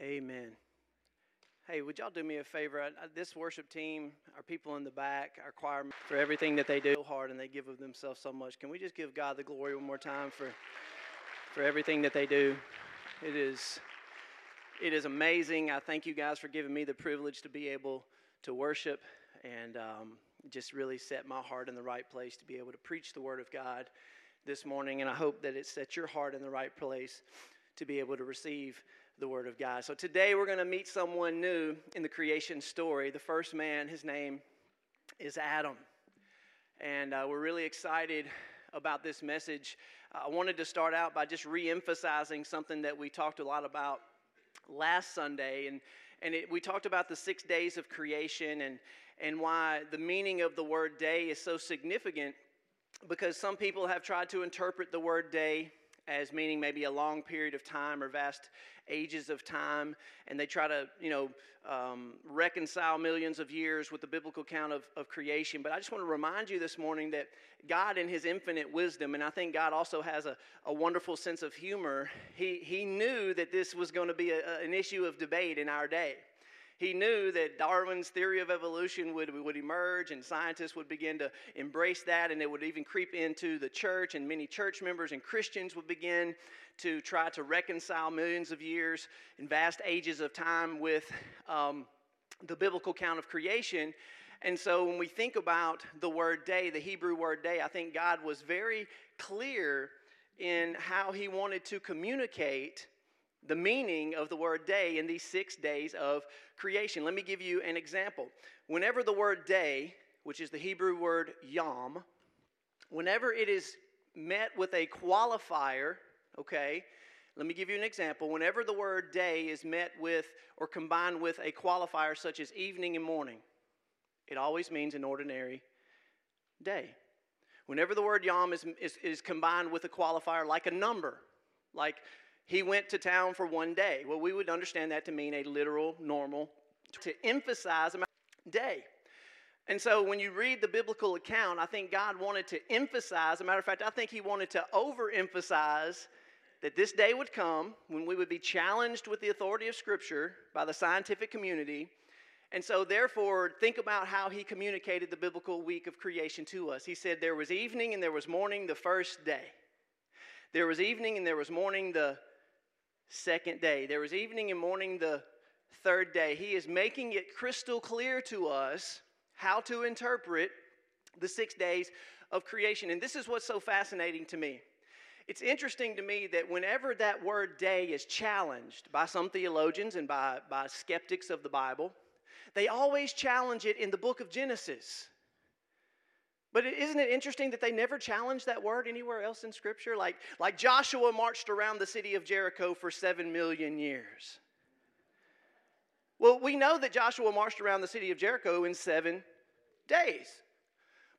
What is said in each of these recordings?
Amen. Hey, would y'all do me a favor? I, I, this worship team, our people in the back, our choir, for everything that they do so hard and they give of themselves so much. Can we just give God the glory one more time for, for everything that they do? It is, it is amazing. I thank you guys for giving me the privilege to be able to worship and um, just really set my heart in the right place to be able to preach the Word of God this morning. And I hope that it sets your heart in the right place to be able to receive the Word of God. So today we're going to meet someone new in the creation story. The first man, his name is Adam. And uh, we're really excited about this message. Uh, I wanted to start out by just re emphasizing something that we talked a lot about last Sunday. And, and it, we talked about the six days of creation and, and why the meaning of the word day is so significant because some people have tried to interpret the word day as meaning maybe a long period of time or vast ages of time, and they try to, you know, um, reconcile millions of years with the biblical count of, of creation. But I just want to remind you this morning that God, in His infinite wisdom, and I think God also has a, a wonderful sense of humor, He, he knew that this was going to be a, an issue of debate in our day he knew that Darwin's theory of evolution would, would emerge and scientists would begin to embrace that and it would even creep into the church and many church members and Christians would begin to try to reconcile millions of years and vast ages of time with um, the biblical count of creation. And so when we think about the word day, the Hebrew word day, I think God was very clear in how he wanted to communicate the meaning of the word day in these six days of creation. Let me give you an example. Whenever the word day, which is the Hebrew word yom, whenever it is met with a qualifier, okay, let me give you an example. Whenever the word day is met with or combined with a qualifier such as evening and morning, it always means an ordinary day. Whenever the word yom is, is, is combined with a qualifier like a number, like he went to town for one day. Well, we would understand that to mean a literal, normal, to emphasize a day. And so when you read the biblical account, I think God wanted to emphasize, as a matter of fact, I think He wanted to overemphasize that this day would come when we would be challenged with the authority of Scripture by the scientific community. And so, therefore, think about how He communicated the biblical week of creation to us. He said, There was evening and there was morning the first day. There was evening and there was morning the second day. There was evening and morning the third day. He is making it crystal clear to us how to interpret the six days of creation. And this is what's so fascinating to me. It's interesting to me that whenever that word day is challenged by some theologians and by, by skeptics of the Bible, they always challenge it in the book of Genesis. But isn't it interesting that they never challenged that word anywhere else in Scripture? Like, like Joshua marched around the city of Jericho for seven million years. Well, we know that Joshua marched around the city of Jericho in seven days.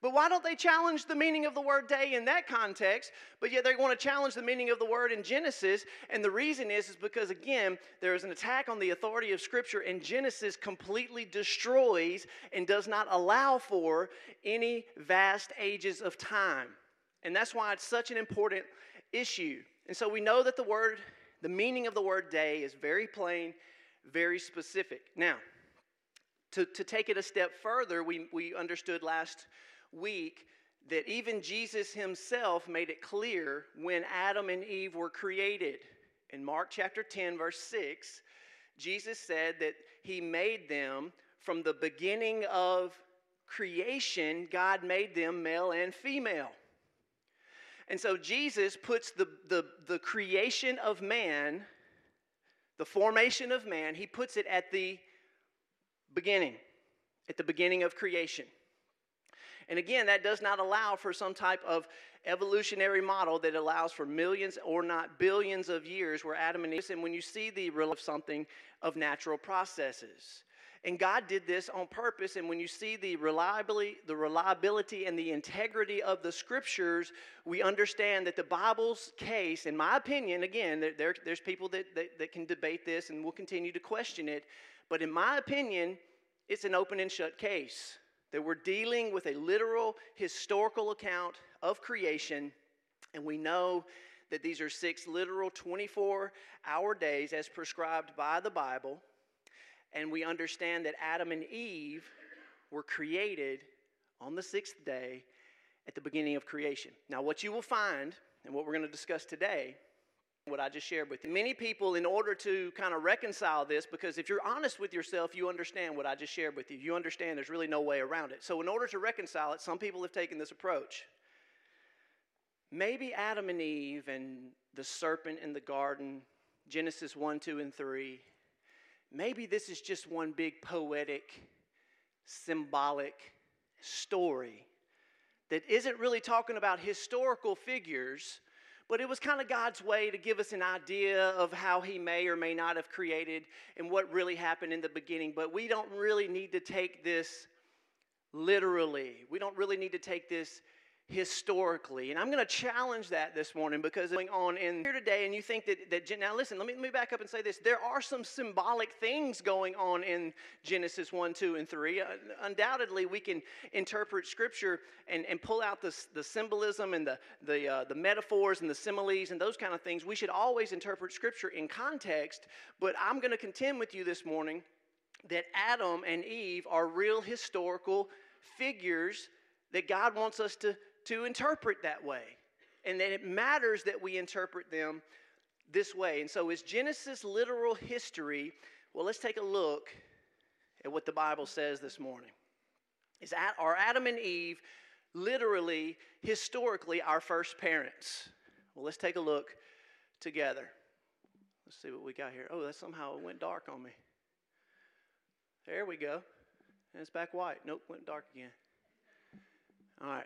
But why don't they challenge the meaning of the word day in that context, but yet they want to challenge the meaning of the word in Genesis? And the reason is, is because, again, there is an attack on the authority of Scripture, and Genesis completely destroys and does not allow for any vast ages of time. And that's why it's such an important issue. And so we know that the word, the meaning of the word day is very plain, very specific. Now, to, to take it a step further, we, we understood last week that even Jesus himself made it clear when Adam and Eve were created. In Mark chapter 10, verse 6, Jesus said that he made them from the beginning of creation, God made them male and female. And so Jesus puts the, the, the creation of man, the formation of man, he puts it at the beginning, at the beginning of creation. And again, that does not allow for some type of evolutionary model that allows for millions or not billions of years where Adam and Eve, and when you see the real of something of natural processes. And God did this on purpose. And when you see the reliability, the reliability and the integrity of the scriptures, we understand that the Bible's case, in my opinion, again, there, there, there's people that, that, that can debate this and will continue to question it. But in my opinion, it's an open and shut case that we're dealing with a literal historical account of creation, and we know that these are six literal 24 hour days as prescribed by the Bible. And we understand that Adam and Eve were created on the sixth day at the beginning of creation. Now, what you will find, and what we're going to discuss today, what I just shared with you. Many people, in order to kind of reconcile this, because if you're honest with yourself, you understand what I just shared with you. You understand there's really no way around it. So, in order to reconcile it, some people have taken this approach. Maybe Adam and Eve and the serpent in the garden, Genesis 1, 2, and 3, maybe this is just one big poetic, symbolic story that isn't really talking about historical figures, but it was kind of God's way to give us an idea of how He may or may not have created and what really happened in the beginning. But we don't really need to take this literally. We don't really need to take this historically. And I'm going to challenge that this morning because going on in here today, and you think that, that now listen, let me, let me back up and say this. There are some symbolic things going on in Genesis 1, 2, and 3. Uh, undoubtedly, we can interpret Scripture and, and pull out the, the symbolism and the, the, uh, the metaphors and the similes and those kind of things. We should always interpret Scripture in context, but I'm going to contend with you this morning that Adam and Eve are real historical figures that God wants us to to interpret that way. And that it matters that we interpret them this way. And so, is Genesis literal history? Well, let's take a look at what the Bible says this morning. Is at, are Adam and Eve literally, historically, our first parents? Well, let's take a look together. Let's see what we got here. Oh, that somehow it went dark on me. There we go. And it's back white. Nope, went dark again. All right.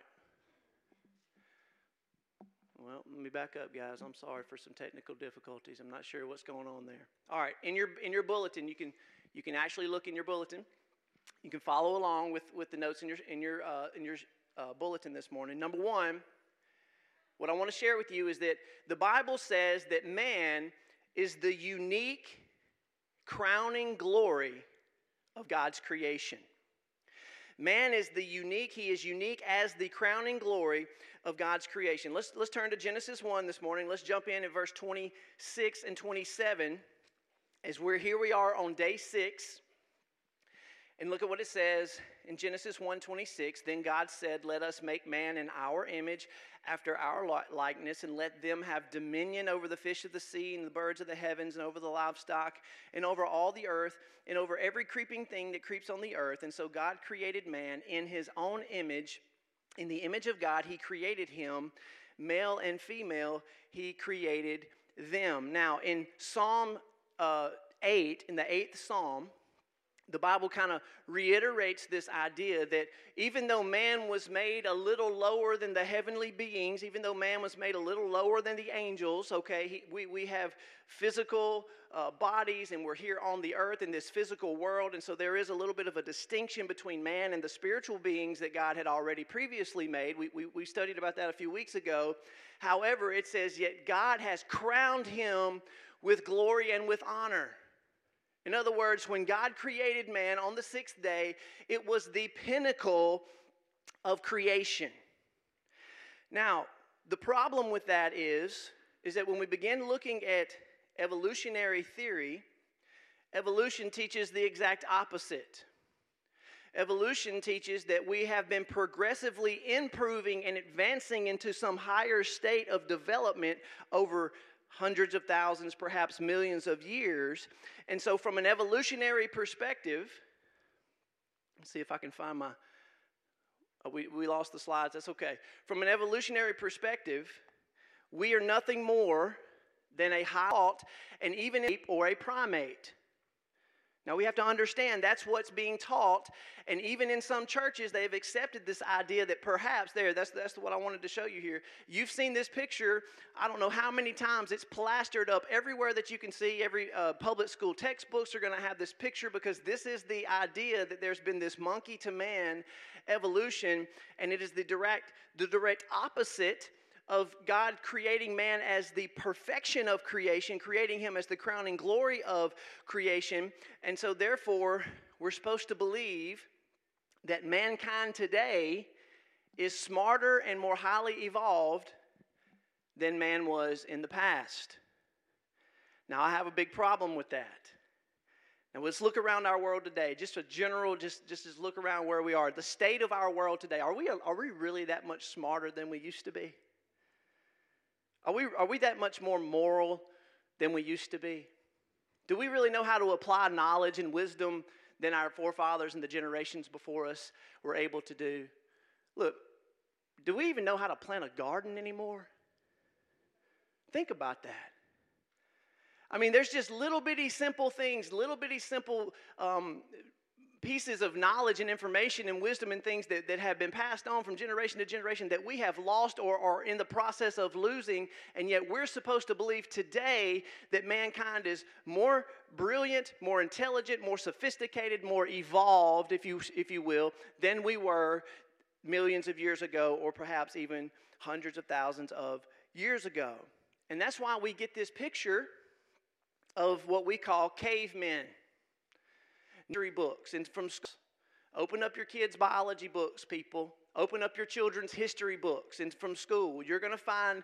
Well, let me back up, guys. I'm sorry for some technical difficulties. I'm not sure what's going on there. All right, in your in your bulletin, you can you can actually look in your bulletin. You can follow along with, with the notes in your in your uh, in your uh, bulletin this morning. Number one, what I want to share with you is that the Bible says that man is the unique crowning glory of God's creation. Man is the unique, he is unique as the crowning glory of God's creation. Let's, let's turn to Genesis 1 this morning. Let's jump in at verse 26 and 27 as we're here we are on day 6. And look at what it says in Genesis 1:26, then God said, "Let us make man in our image, after our likeness, and let them have dominion over the fish of the sea and the birds of the heavens and over the livestock and over all the earth and over every creeping thing that creeps on the earth." And so God created man in his own image, in the image of God he created him, male and female he created them. Now, in Psalm uh, 8, in the 8th Psalm, the Bible kind of reiterates this idea that even though man was made a little lower than the heavenly beings, even though man was made a little lower than the angels, okay, he, we, we have physical uh, bodies and we're here on the earth in this physical world, and so there is a little bit of a distinction between man and the spiritual beings that God had already previously made. We, we, we studied about that a few weeks ago. However, it says, Yet God has crowned him with glory and with honor. In other words, when God created man on the sixth day, it was the pinnacle of creation. Now, the problem with that is, is that when we begin looking at evolutionary theory, evolution teaches the exact opposite. Evolution teaches that we have been progressively improving and advancing into some higher state of development over hundreds of thousands, perhaps millions of years. And so, from an evolutionary perspective, let's see if I can find my. Oh, we, we lost the slides, that's okay. From an evolutionary perspective, we are nothing more than a high and even a or a primate. Now we have to understand that's what's being taught, and even in some churches, they've accepted this idea that perhaps there, that's, that's what I wanted to show you here. You've seen this picture, I don't know how many times, it's plastered up everywhere that you can see. Every uh, public school textbooks are going to have this picture because this is the idea that there's been this monkey to man evolution, and it is the direct, the direct opposite of God creating man as the perfection of creation, creating him as the crowning glory of creation. And so, therefore, we're supposed to believe that mankind today is smarter and more highly evolved than man was in the past. Now, I have a big problem with that. Now, let's look around our world today. Just a general, just, just as look around where we are. The state of our world today. Are we, are we really that much smarter than we used to be? Are we, are we that much more moral than we used to be? Do we really know how to apply knowledge and wisdom than our forefathers and the generations before us were able to do? Look, do we even know how to plant a garden anymore? Think about that. I mean, there's just little bitty simple things, little bitty simple um, pieces of knowledge and information and wisdom and things that, that have been passed on from generation to generation that we have lost or are in the process of losing. And yet we're supposed to believe today that mankind is more brilliant, more intelligent, more sophisticated, more evolved, if you, if you will, than we were millions of years ago or perhaps even hundreds of thousands of years ago. And that's why we get this picture of what we call cavemen. History books and from school. open up your kids' biology books, people. Open up your children's history books and from school. You're going to find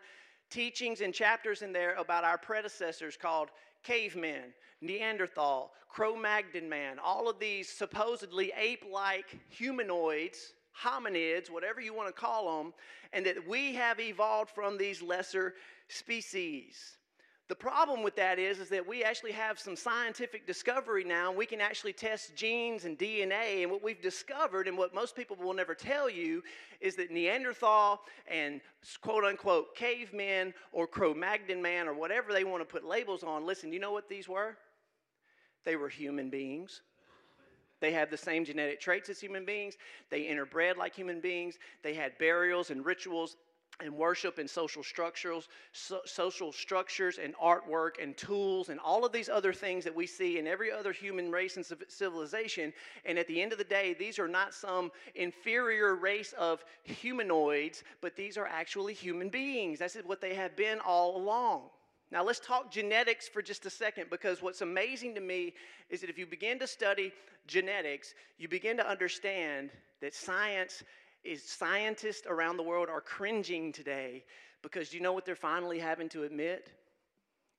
teachings and chapters in there about our predecessors called cavemen, Neanderthal, Cro Magnon man, all of these supposedly ape like humanoids, hominids, whatever you want to call them, and that we have evolved from these lesser species. The problem with that is, is that we actually have some scientific discovery now. We can actually test genes and DNA. And what we've discovered, and what most people will never tell you, is that Neanderthal and quote unquote cavemen or Cro Magnon man or whatever they want to put labels on, listen, you know what these were? They were human beings. They have the same genetic traits as human beings. They interbred like human beings. They had burials and rituals and worship and social structures, so, social structures and artwork and tools and all of these other things that we see in every other human race and civilization. And at the end of the day, these are not some inferior race of humanoids, but these are actually human beings. That's what they have been all along. Now, let's talk genetics for just a second because what's amazing to me is that if you begin to study genetics, you begin to understand that science is scientists around the world are cringing today because you know what they're finally having to admit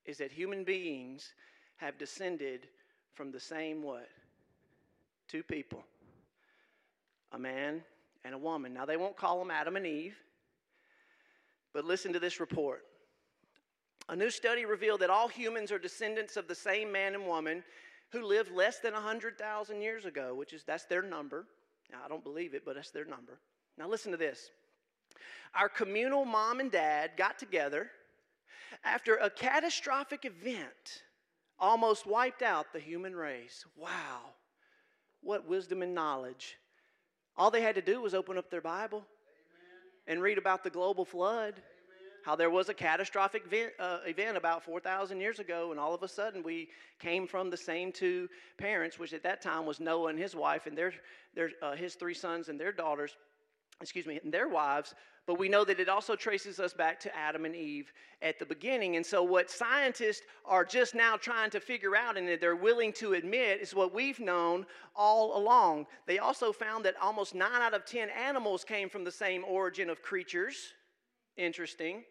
is that human beings have descended from the same what two people a man and a woman now they won't call them adam and eve but listen to this report a new study revealed that all humans are descendants of the same man and woman who lived less than 100,000 years ago, which is that's their number. Now, I don't believe it, but that's their number. Now, listen to this. Our communal mom and dad got together after a catastrophic event almost wiped out the human race. Wow. What wisdom and knowledge. All they had to do was open up their Bible Amen. and read about the global flood how there was a catastrophic event, uh, event about 4,000 years ago, and all of a sudden we came from the same two parents, which at that time was Noah and his wife, and their, their, uh, his three sons and their daughters, excuse me, their wives. But we know that it also traces us back to Adam and Eve at the beginning. And so, what scientists are just now trying to figure out and that they're willing to admit is what we've known all along. They also found that almost nine out of 10 animals came from the same origin of creatures. Interesting.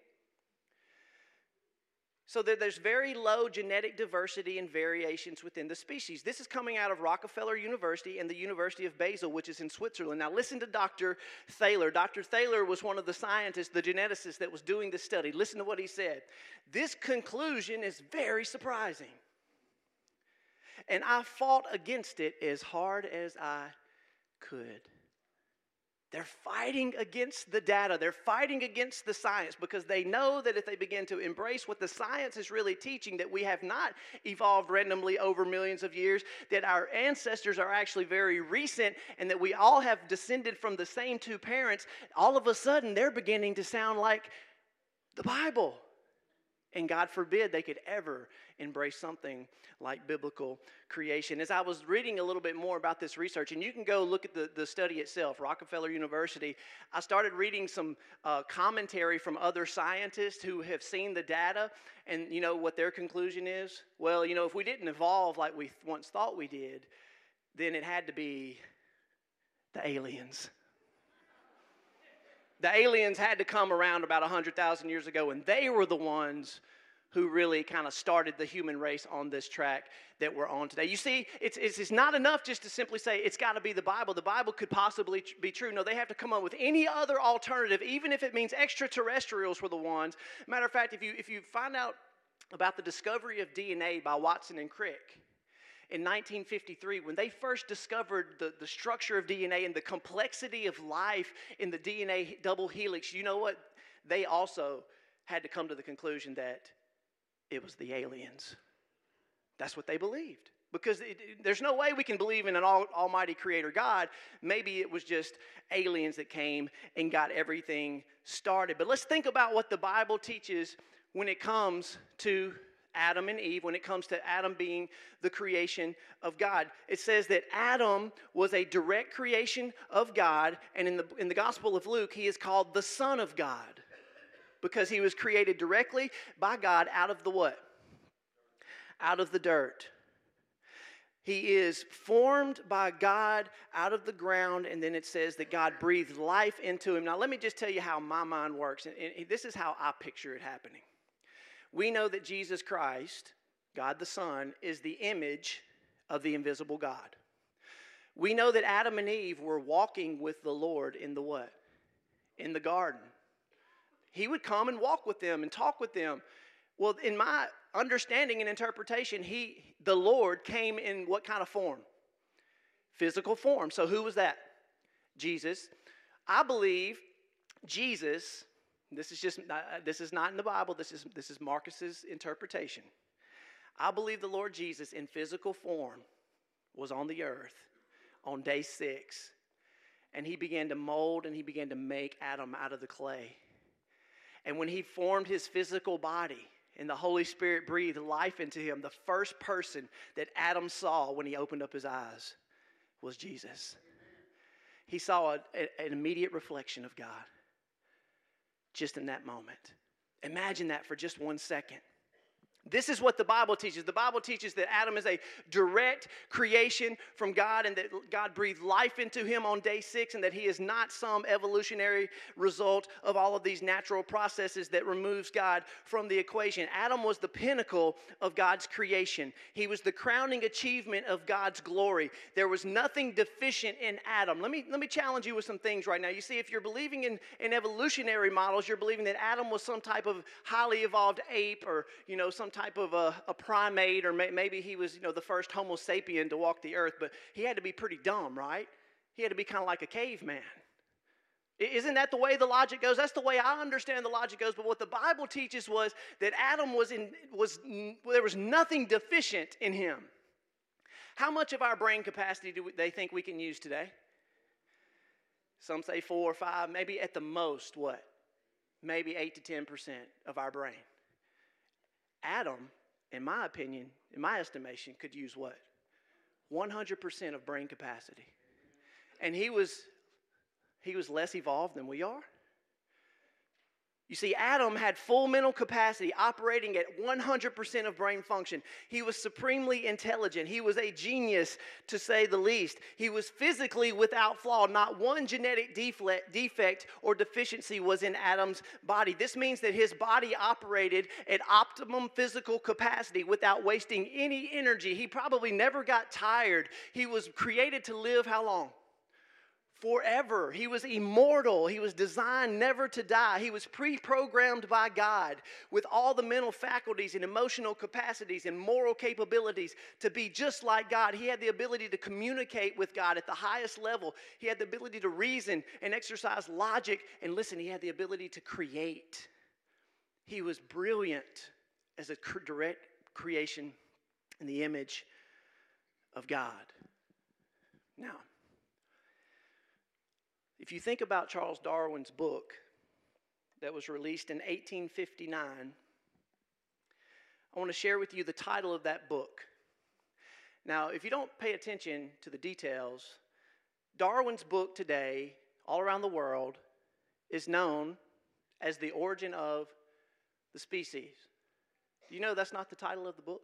So that there's very low genetic diversity and variations within the species. This is coming out of Rockefeller University and the University of Basel, which is in Switzerland. Now, listen to Dr. Thaler. Dr. Thaler was one of the scientists, the geneticist that was doing this study. Listen to what he said. This conclusion is very surprising. And I fought against it as hard as I could. They're fighting against the data. They're fighting against the science because they know that if they begin to embrace what the science is really teaching, that we have not evolved randomly over millions of years, that our ancestors are actually very recent, and that we all have descended from the same two parents, all of a sudden they're beginning to sound like the Bible. And God forbid they could ever embrace something like biblical creation. As I was reading a little bit more about this research, and you can go look at the, the study itself, Rockefeller University, I started reading some uh, commentary from other scientists who have seen the data, and you know what their conclusion is? Well, you know, if we didn't evolve like we once thought we did, then it had to be the aliens. The aliens had to come around about 100,000 years ago, and they were the ones who really kind of started the human race on this track that we're on today. You see, it's, it's, it's not enough just to simply say it's got to be the Bible. The Bible could possibly be true. No, they have to come up with any other alternative, even if it means extraterrestrials were the ones. Matter of fact, if you, if you find out about the discovery of DNA by Watson and Crick, in 1953 when they first discovered the, the structure of DNA and the complexity of life in the DNA double helix, you know what? They also had to come to the conclusion that it was the aliens. That's what they believed. Because it, there's no way we can believe in an all, almighty creator God. Maybe it was just aliens that came and got everything started. But let's think about what the Bible teaches when it comes to Adam and Eve, when it comes to Adam being the creation of God. It says that Adam was a direct creation of God, and in the, in the Gospel of Luke, he is called the Son of God because he was created directly by God out of the what? Out of the dirt. He is formed by God out of the ground, and then it says that God breathed life into him. Now, let me just tell you how my mind works. And this is how I picture it happening. We know that Jesus Christ, God the Son, is the image of the invisible God. We know that Adam and Eve were walking with the Lord in the what? In the garden. He would come and walk with them and talk with them. Well, in my understanding and interpretation, he, the Lord, came in what kind of form? Physical form. So who was that? Jesus. I believe Jesus. This is just uh, this is not in the Bible. This is this is Marcus's interpretation. I believe the Lord Jesus in physical form was on the earth on day six, and he began to mold and he began to make Adam out of the clay. And when he formed his physical body and the Holy Spirit breathed life into him, the first person that Adam saw when he opened up his eyes was Jesus. He saw a, a, an immediate reflection of God just in that moment. Imagine that for just one second. This is what the Bible teaches. The Bible teaches that Adam is a direct creation from God and that God breathed life into him on day six and that he is not some evolutionary result of all of these natural processes that removes God from the equation. Adam was the pinnacle of God's creation, he was the crowning achievement of God's glory. There was nothing deficient in Adam. Let me, let me challenge you with some things right now. You see, if you're believing in, in evolutionary models, you're believing that Adam was some type of highly evolved ape or, you know, some type of a, a primate, or may, maybe he was, you know, the first Homo sapien to walk the earth, but he had to be pretty dumb, right? He had to be kind of like a caveman. Isn't that the way the logic goes? That's the way I understand the logic goes. But what the Bible teaches was that Adam was in was there was nothing deficient in him. How much of our brain capacity do they think we can use today? Some say four or five, maybe at the most, what? Maybe eight to ten percent of our brain. Adam, in my opinion, in my estimation, could use what? 100% of brain capacity. And he was he was less evolved than we are. You see, Adam had full mental capacity, operating at 100% of brain function. He was supremely intelligent. He was a genius, to say the least. He was physically without flaw. Not one genetic defect or deficiency was in Adam's body. This means that his body operated at optimum physical capacity without wasting any energy. He probably never got tired. He was created to live how long? Forever. He was immortal. He was designed never to die. He was pre programmed by God with all the mental faculties and emotional capacities and moral capabilities to be just like God. He had the ability to communicate with God at the highest level. He had the ability to reason and exercise logic. And listen, he had the ability to create. He was brilliant as a direct creation in the image of God. Now, if you think about Charles Darwin's book that was released in 1859, I want to share with you the title of that book. Now, if you don't pay attention to the details, Darwin's book today, all around the world, is known as The Origin of the Species. Do you know that's not the title of the book?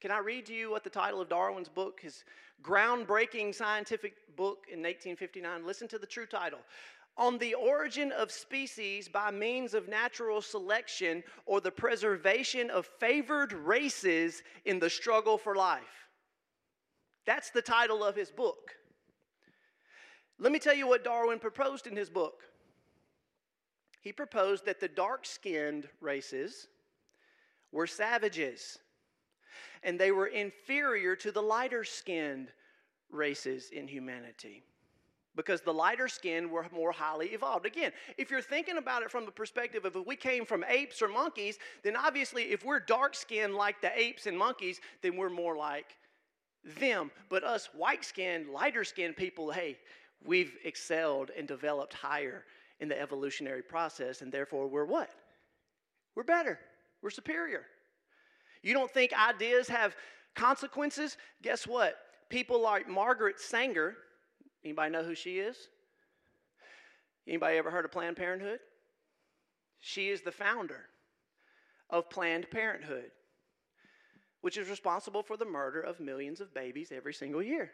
Can I read to you what the title of Darwin's book, his groundbreaking scientific book in 1859? Listen to the true title on the origin of species by means of natural selection or the preservation of favored races in the struggle for life. That's the title of his book. Let me tell you what Darwin proposed in his book. He proposed that the dark skinned races were savages and they were inferior to the lighter skinned races in humanity because the lighter skinned were more highly evolved. Again, if you're thinking about it from the perspective of if we came from apes or monkeys, then obviously if we're dark skinned like the apes and monkeys, then we're more like them. But us white skinned, lighter skinned people, hey, we've excelled and developed higher in the evolutionary process, and therefore we're what? We're better. We're superior. You don't think ideas have consequences? Guess what? People like Margaret Sanger, anybody know who she is? Anybody ever heard of Planned Parenthood? She is the founder of Planned Parenthood, which is responsible for the murder of millions of babies every single year.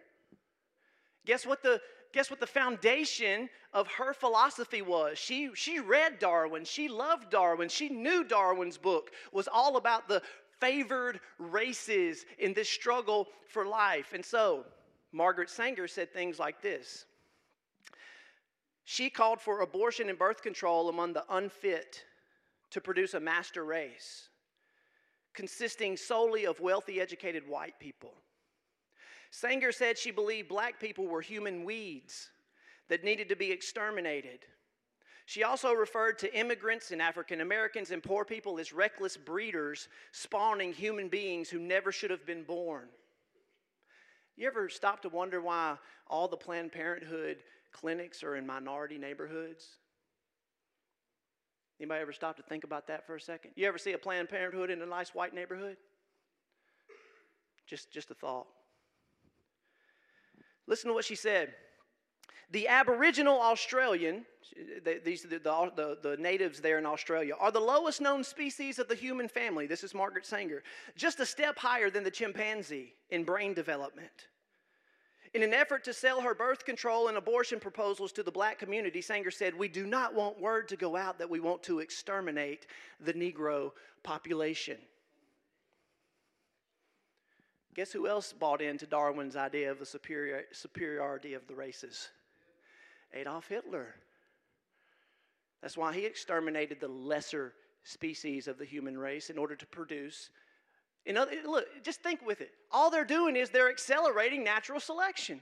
Guess what the guess what the foundation of her philosophy was? She she read Darwin, she loved Darwin, she knew Darwin's book was all about the favored races in this struggle for life. And so, Margaret Sanger said things like this. She called for abortion and birth control among the unfit to produce a master race consisting solely of wealthy, educated white people. Sanger said she believed black people were human weeds that needed to be exterminated. She also referred to immigrants and African Americans and poor people as reckless breeders spawning human beings who never should have been born. You ever stop to wonder why all the Planned Parenthood clinics are in minority neighborhoods? Anybody ever stop to think about that for a second? You ever see a Planned Parenthood in a nice white neighborhood? Just, just a thought. Listen to what she said. The Aboriginal Australian, these the, the, the, natives there in Australia, are the lowest known species of the human family. This is Margaret Sanger, just a step higher than the chimpanzee in brain development. In an effort to sell her birth control and abortion proposals to the black community, Sanger said, We do not want word to go out that we want to exterminate the Negro population. Guess who else bought into Darwin's idea of the superior, superiority of the races? Adolf Hitler. That's why he exterminated the lesser species of the human race in order to produce. In other, look, just think with it. All they're doing is they're accelerating natural selection.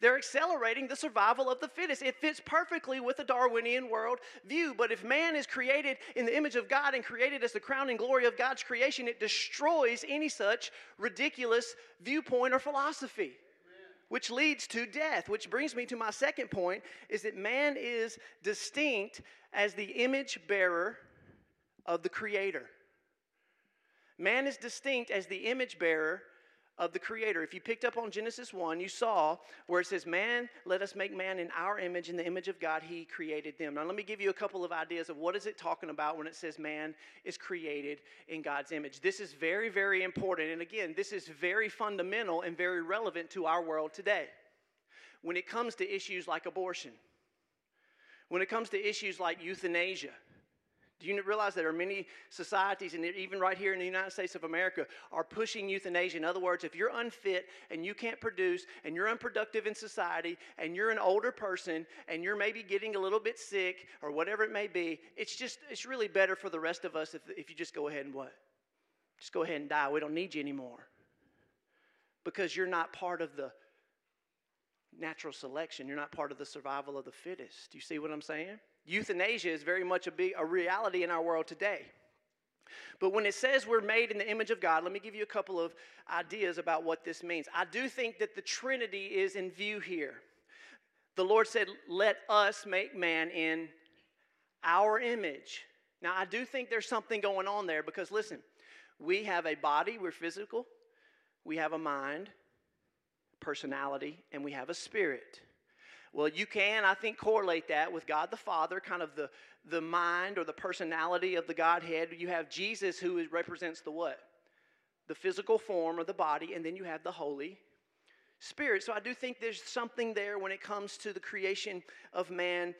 They're accelerating the survival of the fittest. It fits perfectly with the Darwinian world view. But if man is created in the image of God and created as the crowning glory of God's creation, it destroys any such ridiculous viewpoint or philosophy. Which leads to death, which brings me to my second point is that man is distinct as the image bearer of the Creator. Man is distinct as the image bearer of the creator. If you picked up on Genesis 1, you saw where it says, Man, let us make man in our image, in the image of God, he created them. Now let me give you a couple of ideas of what is it talking about when it says man is created in God's image. This is very, very important. And again, this is very fundamental and very relevant to our world today. When it comes to issues like abortion, when it comes to issues like euthanasia, do you realize there are many societies, and even right here in the United States of America, are pushing euthanasia? In other words, if you're unfit and you can't produce and you're unproductive in society and you're an older person and you're maybe getting a little bit sick or whatever it may be, it's just, it's really better for the rest of us if, if you just go ahead and what? Just go ahead and die. We don't need you anymore. Because you're not part of the natural selection, you're not part of the survival of the fittest. Do you see what I'm saying? Euthanasia is very much a, big, a reality in our world today. But when it says we're made in the image of God, let me give you a couple of ideas about what this means. I do think that the Trinity is in view here. The Lord said, Let us make man in our image. Now, I do think there's something going on there because, listen, we have a body, we're physical, we have a mind, personality, and we have a spirit. Well, you can, I think, correlate that with God the Father, kind of the, the mind or the personality of the Godhead. You have Jesus, who represents the what? The physical form of the body, and then you have the Holy Spirit. So I do think there's something there when it comes to the creation of man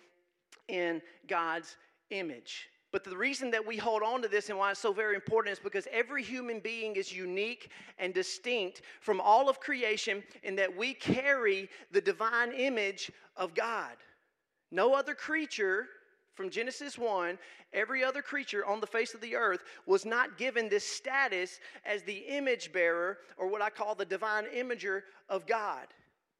in God's image. But the reason that we hold on to this and why it's so very important is because every human being is unique and distinct from all of creation in that we carry the divine image of God. No other creature from Genesis 1, every other creature on the face of the earth was not given this status as the image bearer or what I call the divine imager of God.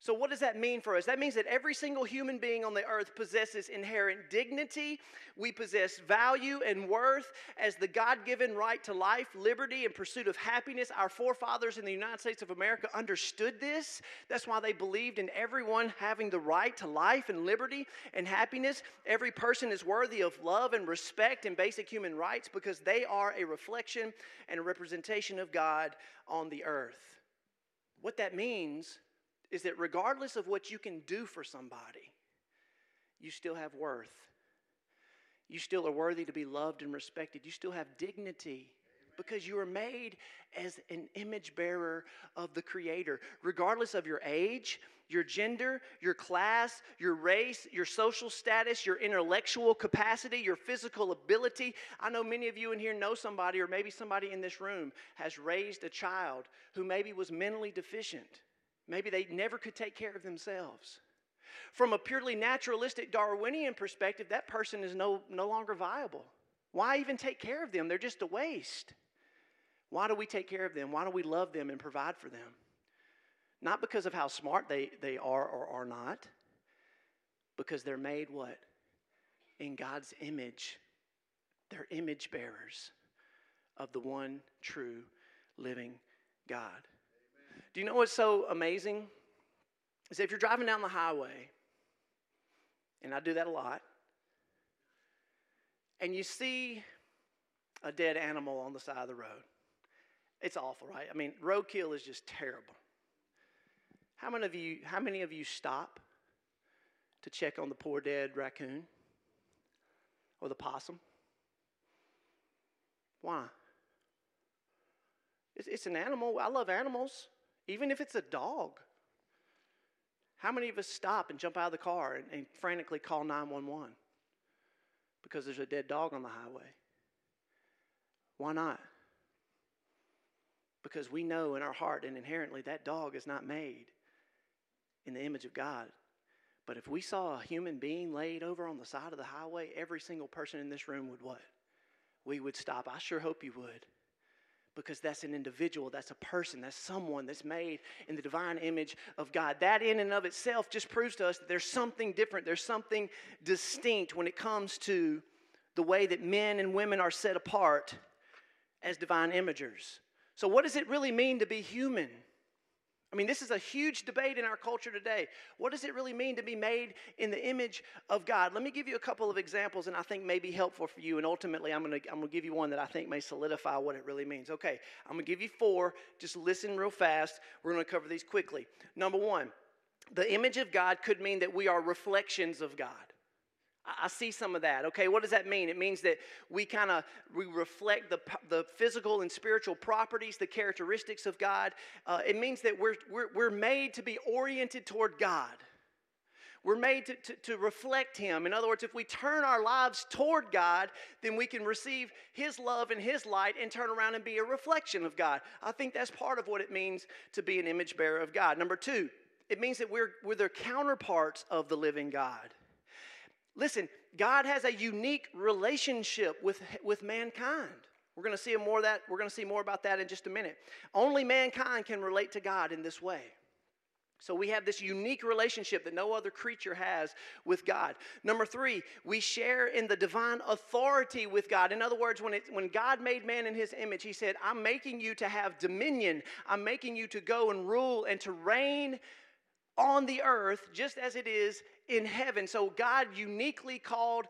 So, what does that mean for us? That means that every single human being on the earth possesses inherent dignity. We possess value and worth as the God given right to life, liberty, and pursuit of happiness. Our forefathers in the United States of America understood this. That's why they believed in everyone having the right to life and liberty and happiness. Every person is worthy of love and respect and basic human rights because they are a reflection and a representation of God on the earth. What that means is that regardless of what you can do for somebody, you still have worth. You still are worthy to be loved and respected. You still have dignity because you are made as an image bearer of the Creator. Regardless of your age, your gender, your class, your race, your social status, your intellectual capacity, your physical ability. I know many of you in here know somebody, or maybe somebody in this room has raised a child who maybe was mentally deficient. Maybe they never could take care of themselves. From a purely naturalistic Darwinian perspective, that person is no, no longer viable. Why even take care of them? They're just a waste. Why do we take care of them? Why do we love them and provide for them? Not because of how smart they, they are or are not, because they're made what? In God's image. They're image bearers of the one true living God. Do you know what's so amazing? Is if you're driving down the highway, and I do that a lot, and you see a dead animal on the side of the road. It's awful, right? I mean, roadkill is just terrible. How many of you how many of you stop to check on the poor dead raccoon or the possum? Why? It's, it's an animal. I love animals even if it's a dog. How many of us stop and jump out of the car and, and frantically call 911 because there's a dead dog on the highway? Why not? Because we know in our heart and inherently that dog is not made in the image of God. But if we saw a human being laid over on the side of the highway, every single person in this room would what? We would stop. I sure hope you would because that's an individual, that's a person, that's someone that's made in the divine image of God. That, in and of itself, just proves to us that there's something different, there's something distinct when it comes to the way that men and women are set apart as divine imagers. So, what does it really mean to be human? I mean, this is a huge debate in our culture today. What does it really mean to be made in the image of God? Let me give you a couple of examples and I think may be helpful for you. And ultimately, I'm going to I'm going to give you one that I think may solidify what it really means. Okay, I'm going to give you four. Just listen real fast. We're going to cover these quickly. Number one, the image of God could mean that we are reflections of God. I see some of that. Okay, what does that mean? It means that we kind of we reflect the, the physical and spiritual properties, the characteristics of God. Uh, it means that we're, we're, we're made to be oriented toward God. We're made to, to, to reflect Him. In other words, if we turn our lives toward God, then we can receive His love and His light and turn around and be a reflection of God. I think that's part of what it means to be an image bearer of God. Number two, it means that we're, we're the counterparts of the living God. Listen, God has a unique relationship with, with mankind. We're going to see more that. We're going to see more about that in just a minute. Only mankind can relate to God in this way. So we have this unique relationship that no other creature has with God. Number three, we share in the divine authority with God. In other words, when, it, when God made man in his image, he said, I'm making you to have dominion. I'm making you to go and rule and to reign on the earth just as it is in heaven. So God uniquely called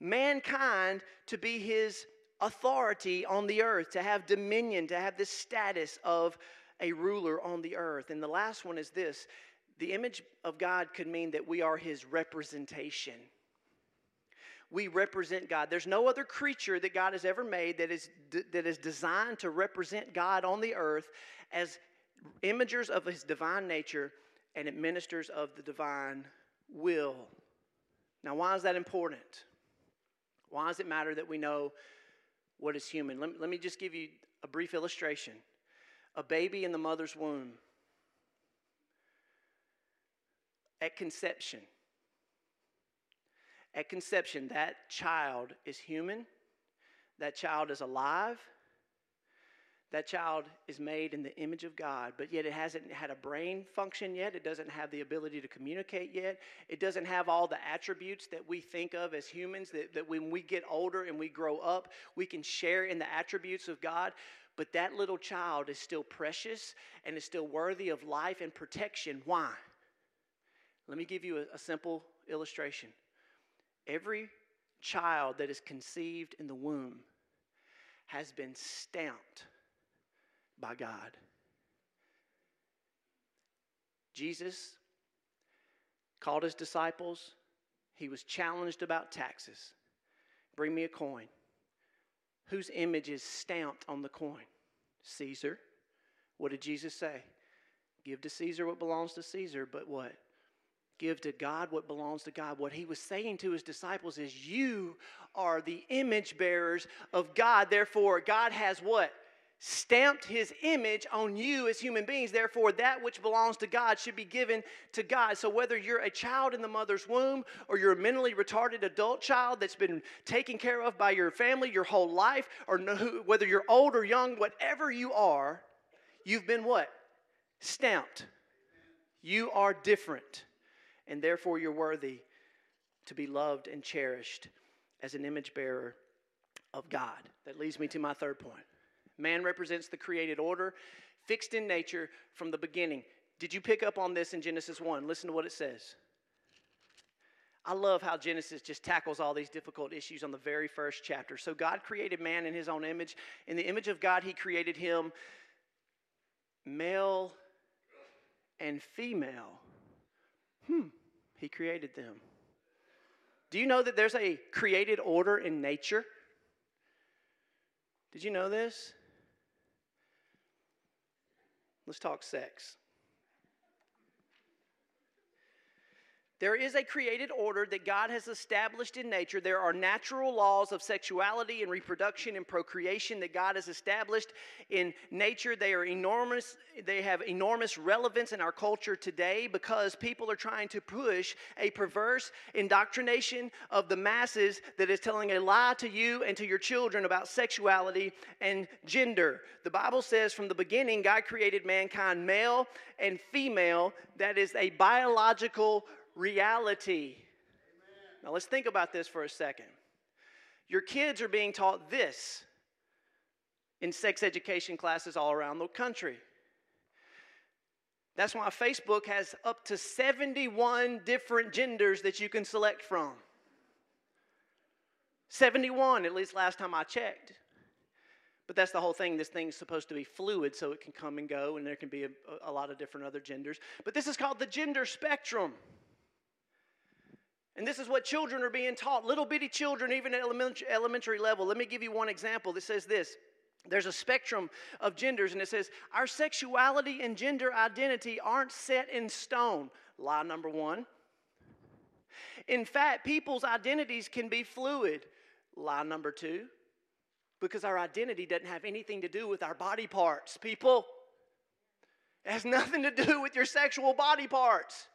mankind to be his authority on the earth, to have dominion, to have the status of a ruler on the earth. And the last one is this the image of God could mean that we are his representation. We represent God. There's no other creature that God has ever made that is, that is designed to represent God on the earth as imagers of his divine nature and administrators of the divine will. Now, why is that important? Why does it matter that we know what is human? Let, let me just give you a brief illustration. A baby in the mother's womb, at conception, at conception, that child is human, that child is alive, that child is made in the image of God, but yet it hasn't had a brain function yet. It doesn't have the ability to communicate yet. It doesn't have all the attributes that we think of as humans, that, that when we get older and we grow up, we can share in the attributes of God. But that little child is still precious and is still worthy of life and protection. Why? Let me give you a, a simple illustration. Every child that is conceived in the womb has been stamped by God. Jesus called his disciples. He was challenged about taxes. Bring me a coin. Whose image is stamped on the coin? Caesar. What did Jesus say? Give to Caesar what belongs to Caesar, but what? Give to God what belongs to God. What he was saying to his disciples is, You are the image bearers of God. Therefore, God has what? Stamped his image on you as human beings. Therefore, that which belongs to God should be given to God. So, whether you're a child in the mother's womb or you're a mentally retarded adult child that's been taken care of by your family your whole life, or whether you're old or young, whatever you are, you've been what? Stamped. You are different, and therefore you're worthy to be loved and cherished as an image bearer of God. That leads me to my third point. Man represents the created order, fixed in nature from the beginning. Did you pick up on this in Genesis 1? Listen to what it says. I love how Genesis just tackles all these difficult issues on the very first chapter. So, God created man in his own image. In the image of God, he created him male and female. Hmm, he created them. Do you know that there's a created order in nature? Did you know this? Let's talk sex. There is a created order that God has established in nature. There are natural laws of sexuality and reproduction and procreation that God has established in nature. They are enormous, they have enormous relevance in our culture today because people are trying to push a perverse indoctrination of the masses that is telling a lie to you and to your children about sexuality and gender. The Bible says from the beginning, God created mankind male and female. That is a biological reality. Amen. Now, let's think about this for a second. Your kids are being taught this in sex education classes all around the country. That's why Facebook has up to 71 different genders that you can select from. 71, at least last time I checked. But that's the whole thing. This thing's supposed to be fluid so it can come and go, and there can be a, a lot of different other genders. But this is called the gender spectrum. And this is what children are being taught, little bitty children, even at elementary level. Let me give you one example that says this. There's a spectrum of genders, and it says, Our sexuality and gender identity aren't set in stone. Lie number one. In fact, people's identities can be fluid. Lie number two. Because our identity doesn't have anything to do with our body parts, people. It has nothing to do with your sexual body parts.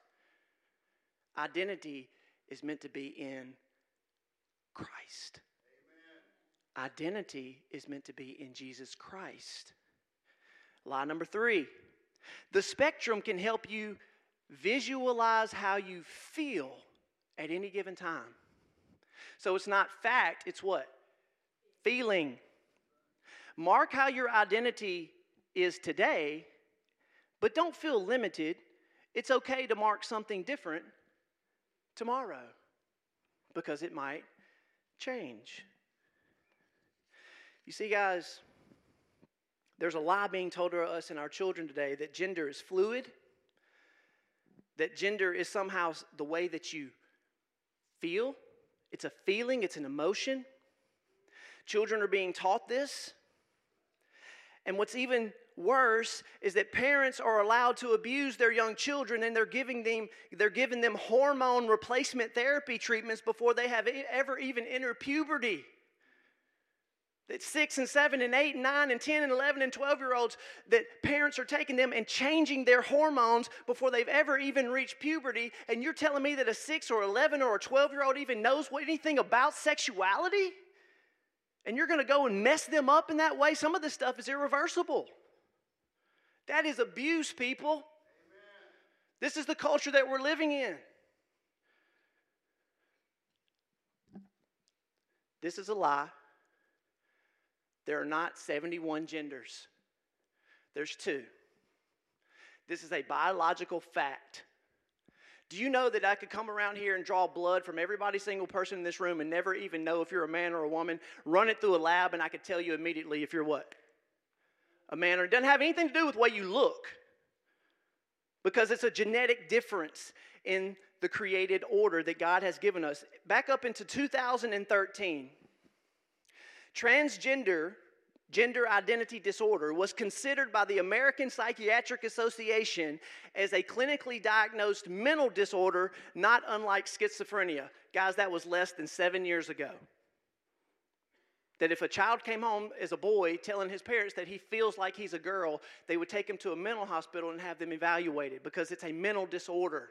Identity is meant to be in Christ. Amen. Identity is meant to be in Jesus Christ. Lie number three the spectrum can help you visualize how you feel at any given time. So it's not fact, it's what? Feeling. Mark how your identity is today, but don't feel limited. It's okay to mark something different tomorrow because it might change. You see, guys, there's a lie being told to us and our children today that gender is fluid, that gender is somehow the way that you feel. It's a feeling, it's an emotion. Children are being taught this. And what's even worse is that parents are allowed to abuse their young children and they're giving them they're giving them hormone replacement therapy treatments before they have ever even entered puberty. That six and seven and eight and nine and 10 and 11 and 12 year olds that parents are taking them and changing their hormones before they've ever even reached puberty and you're telling me that a 6 or 11 or a 12 year old even knows what, anything about sexuality? And you're going to go and mess them up in that way? Some of this stuff is irreversible that is abuse people Amen. this is the culture that we're living in this is a lie there are not 71 genders, there's two. This is a biological fact. Do you know that I could come around here and draw blood from every single person in this room and never even know if you're a man or a woman, run it through a lab, and I could tell you immediately if you're what? A man, or it doesn't have anything to do with the way you look because it's a genetic difference in the created order that God has given us. Back up into 2013, transgender gender identity disorder was considered by the American Psychiatric Association as a clinically diagnosed mental disorder, not unlike schizophrenia. Guys, that was less than seven years ago. That if a child came home as a boy telling his parents that he feels like he's a girl, they would take him to a mental hospital and have them evaluated because it's a mental disorder.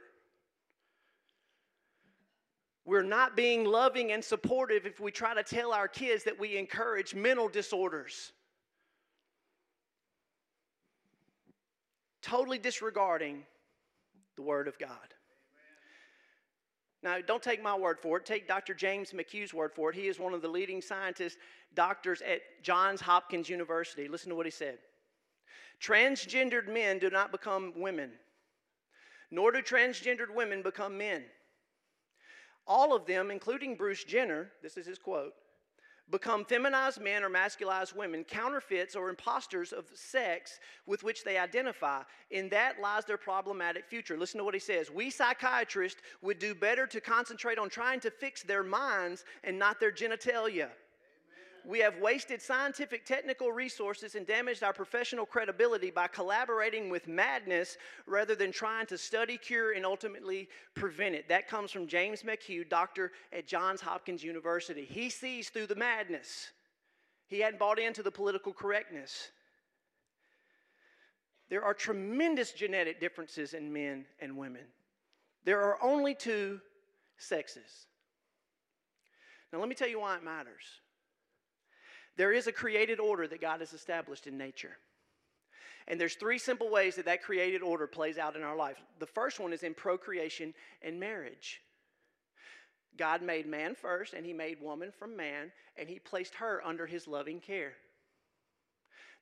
We're not being loving and supportive if we try to tell our kids that we encourage mental disorders. Totally disregarding the Word of God. Now, don't take my word for it. Take Dr. James McHugh's word for it. He is one of the leading scientists, doctors at Johns Hopkins University. Listen to what he said Transgendered men do not become women, nor do transgendered women become men. All of them, including Bruce Jenner, this is his quote, become feminized men or masculized women, counterfeits or imposters of sex with which they identify. In that lies their problematic future. Listen to what he says. We psychiatrists would do better to concentrate on trying to fix their minds and not their genitalia. We have wasted scientific technical resources and damaged our professional credibility by collaborating with madness rather than trying to study, cure, and ultimately prevent it. That comes from James McHugh, doctor at Johns Hopkins University. He sees through the madness, he hadn't bought into the political correctness. There are tremendous genetic differences in men and women. There are only two sexes. Now, let me tell you why it matters. There is a created order that God has established in nature. And there's three simple ways that that created order plays out in our life. The first one is in procreation and marriage. God made man first, and he made woman from man, and he placed her under his loving care.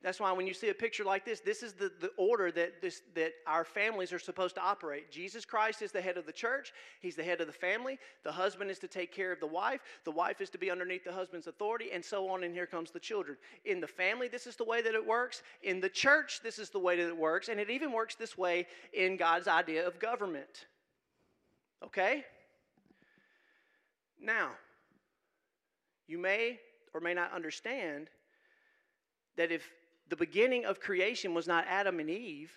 That's why when you see a picture like this, this is the, the order that, this, that our families are supposed to operate. Jesus Christ is the head of the church, He's the head of the family. The husband is to take care of the wife, the wife is to be underneath the husband's authority, and so on. And here comes the children. In the family, this is the way that it works. In the church, this is the way that it works. And it even works this way in God's idea of government. Okay? Now, you may or may not understand that if the beginning of creation was not Adam and Eve,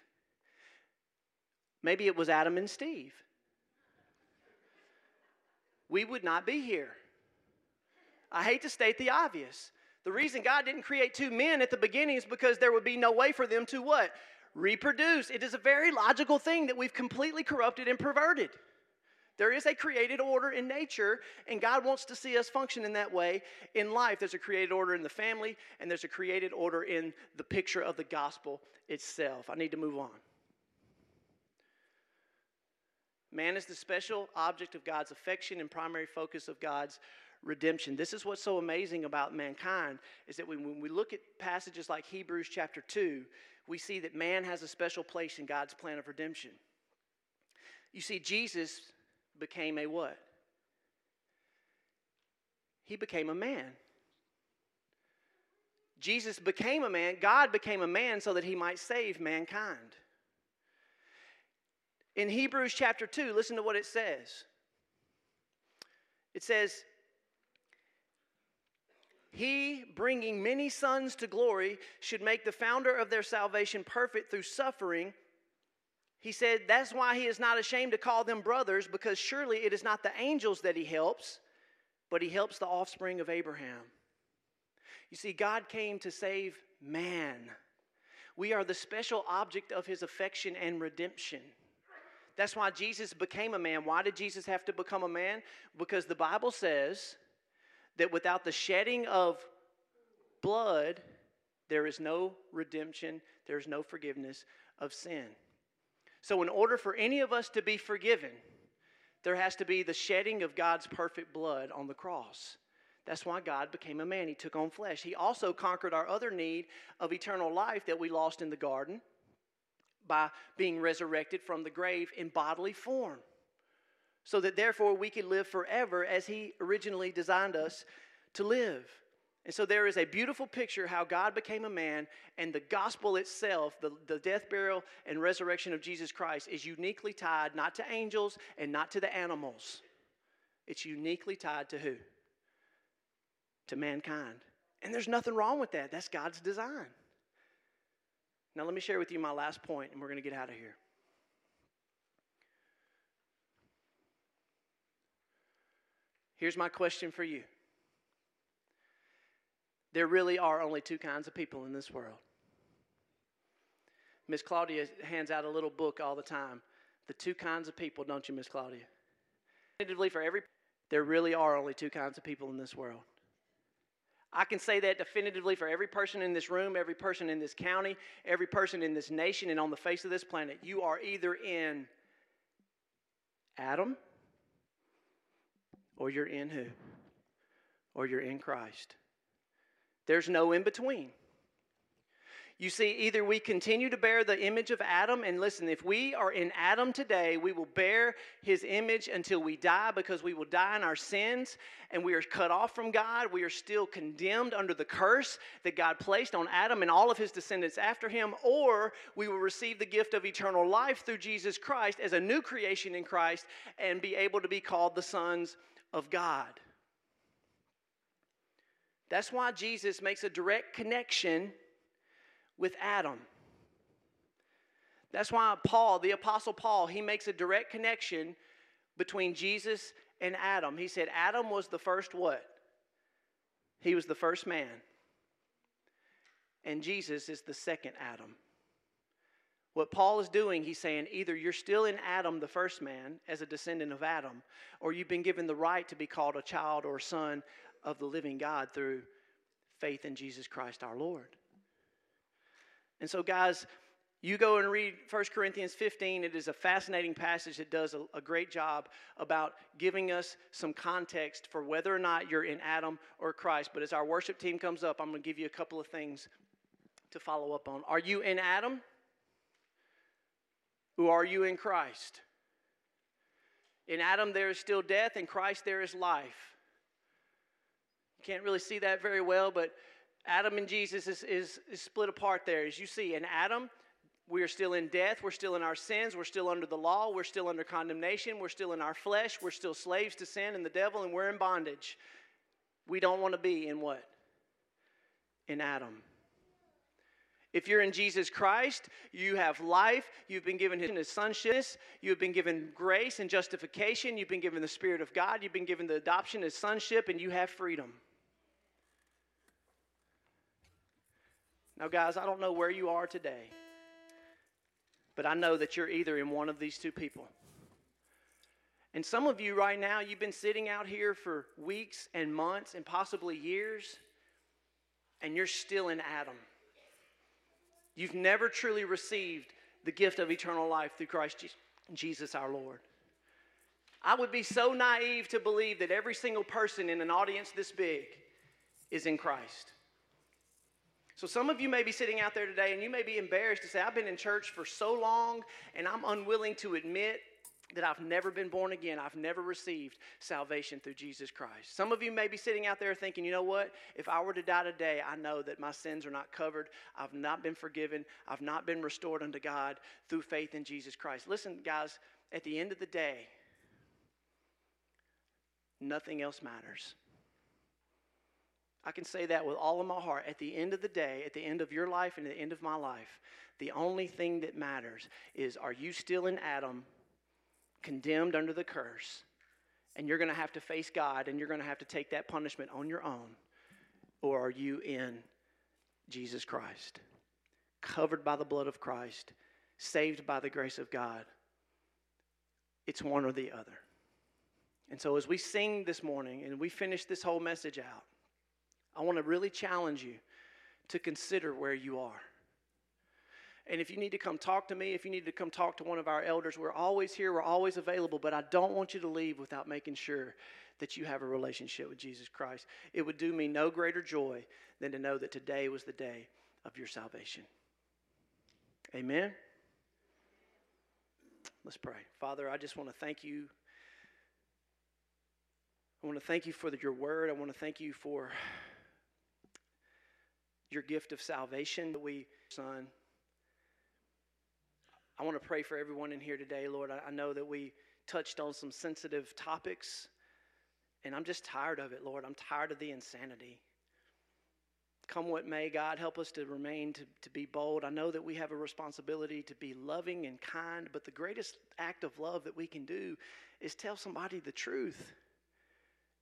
maybe it was Adam and Steve. We would not be here. I hate to state the obvious. The reason God didn't create two men at the beginning is because there would be no way for them to what? Reproduce. It is a very logical thing that we've completely corrupted and perverted. There is a created order in nature, and God wants to see us function in that way in life. There's a created order in the family, and there's a created order in the picture of the gospel itself. I need to move on. Man is the special object of God's affection and primary focus of God's redemption. This is what's so amazing about mankind is that when, we look at passages like Hebrews chapter 2, we see that man has a special place in God's plan of redemption. You see, Jesus became a what? He became a man. Jesus became a man, God became a man so that he might save mankind. In Hebrews chapter 2, listen to what it says. It says, he, bringing many sons to glory, should make the founder of their salvation perfect through suffering. He said, That's why he is not ashamed to call them brothers, because surely it is not the angels that he helps, but he helps the offspring of Abraham. You see, God came to save man. We are the special object of his affection and redemption. That's why Jesus became a man. Why did Jesus have to become a man? Because the Bible says that without the shedding of blood, there is no redemption, there is no forgiveness of sin. So, in order for any of us to be forgiven, there has to be the shedding of God's perfect blood on the cross. That's why God became a man. He took on flesh. He also conquered our other need of eternal life that we lost in the garden by being resurrected from the grave in bodily form. So that therefore we could live forever as He originally designed us to live. And so there is a beautiful picture how God became a man, and the gospel itself, the, the death, burial, and resurrection of Jesus Christ, is uniquely tied not to angels and not to the animals. It's uniquely tied to who? To mankind. And there's nothing wrong with that. That's God's design. Now, let me share with you my last point, and we're going to get out of here. Here's my question for you there really are only two kinds of people in this world. Miss Claudia hands out a little book all the time. The two kinds of people, don't you, Miss Claudia? Definitively, for every, there really are only two kinds of people in this world. I can say that definitively for every person in this room, every person in this county, every person in this nation, and on the face of this planet. You are either in Adam, or you're in who? Or you're in Christ. There's no in between. You see, either we continue to bear the image of Adam, and listen, if we are in Adam today, we will bear his image until we die because we will die in our sins and we are cut off from God. We are still condemned under the curse that God placed on Adam and all of his descendants after him, or we will receive the gift of eternal life through Jesus Christ as a new creation in Christ and be able to be called the sons of God. That's why Jesus makes a direct connection with Adam. That's why Paul, the Apostle Paul, he makes a direct connection between Jesus and Adam. He said Adam was the first what? He was the first man. And Jesus is the second Adam. What Paul is doing, he's saying either you're still in Adam, the first man, as a descendant of Adam, or you've been given the right to be called a child or a son of the living God through faith in Jesus Christ our Lord. And so, guys, you go and read 1 Corinthians 15. It is a fascinating passage that does a, a, great job about giving us some context for whether or not you're in Adam or Christ. But as our worship team comes up, I'm going to give you a couple of things to follow up on. Are you in Adam? Or are you in Christ? In Adam, there is still death. In Christ, there is life. Can't really see that very well, but Adam and Jesus is, is, is split apart there. As you see, in Adam, we are still in death. We're still in our sins. We're still under the law. We're still under condemnation. We're still in our flesh. We're still slaves to sin and the devil, and we're in bondage. We don't want to be in what? In Adam. If you're in Jesus Christ, you have life. You've been given his sonship. You've been given grace and justification. You've been given the Spirit of God. You've been given the adoption as sonship, and you have freedom. Now, guys, I don't know where you are today, but I know that you're either in one of these two people. And some of you right now, you've been sitting out here for weeks and months and possibly years, and you're still in Adam. You've never truly received the gift of eternal life through Christ Jesus our Lord. I would be so naive to believe that every single person in an audience this big is in Christ. So, some of you may be sitting out there today and you may be embarrassed to say, I've been in church for so long and I'm unwilling to admit that I've never been born again. I've never received salvation through Jesus Christ. Some of you may be sitting out there thinking, you know what? If I were to die today, I know that my sins are not covered. I've not been forgiven. I've not been restored unto God through faith in Jesus Christ. Listen, guys, at the end of the day, nothing else matters. I can say that with all of my heart. At the end of the day, at the end of your life and at the end of my life, the only thing that matters is are you still in Adam, condemned under the curse, and you're going to have to face God and you're going to have to take that punishment on your own, or are you in Jesus Christ, covered by the blood of Christ, saved by the grace of God? It's one or the other. And so, as we sing this morning and we finish this whole message out, I want to really challenge you to consider where you are. And if you need to come talk to me, if you need to come talk to one of our elders, we're always here, we're always available, but I don't want you to leave without making sure that you have a relationship with Jesus Christ. It would do me no greater joy than to know that today was the day of your salvation. Amen. Let's pray. Father, I just want to thank you. I want to thank you for your word. I want to thank you for your gift of salvation that we, Son. I want to pray for everyone in here today, Lord. I, I know that we touched on some sensitive topics, and I'm just tired of it, Lord. I'm tired of the insanity. Come what may, God, help us to remain, to, to be bold. I know that we have a responsibility to be loving and kind, but the greatest act of love that we can do is tell somebody the truth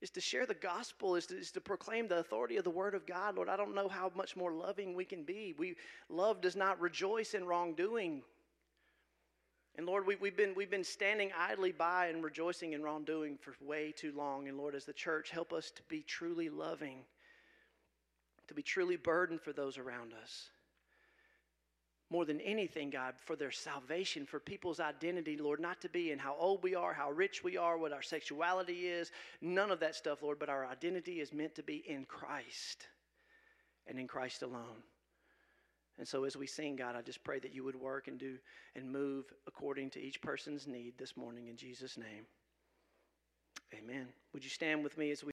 is to share the gospel, is to, is to proclaim the authority of the word of God. Lord, I don't know how much more loving we can be. We, love does not rejoice in wrongdoing. And Lord, we, we've, been, we've been standing idly by and rejoicing in wrongdoing for way too long. And Lord, as the church, help us to be truly loving, to be truly burdened for those around us more than anything, God, for their salvation, for people's identity, Lord, not to be in how old we are, how rich we are, what our sexuality is, none of that stuff, Lord, but our identity is meant to be in Christ and in Christ alone. And so as we sing, God, I just pray that you would work and do and move according to each person's need this morning in Jesus' name. Amen. Would you stand with me as we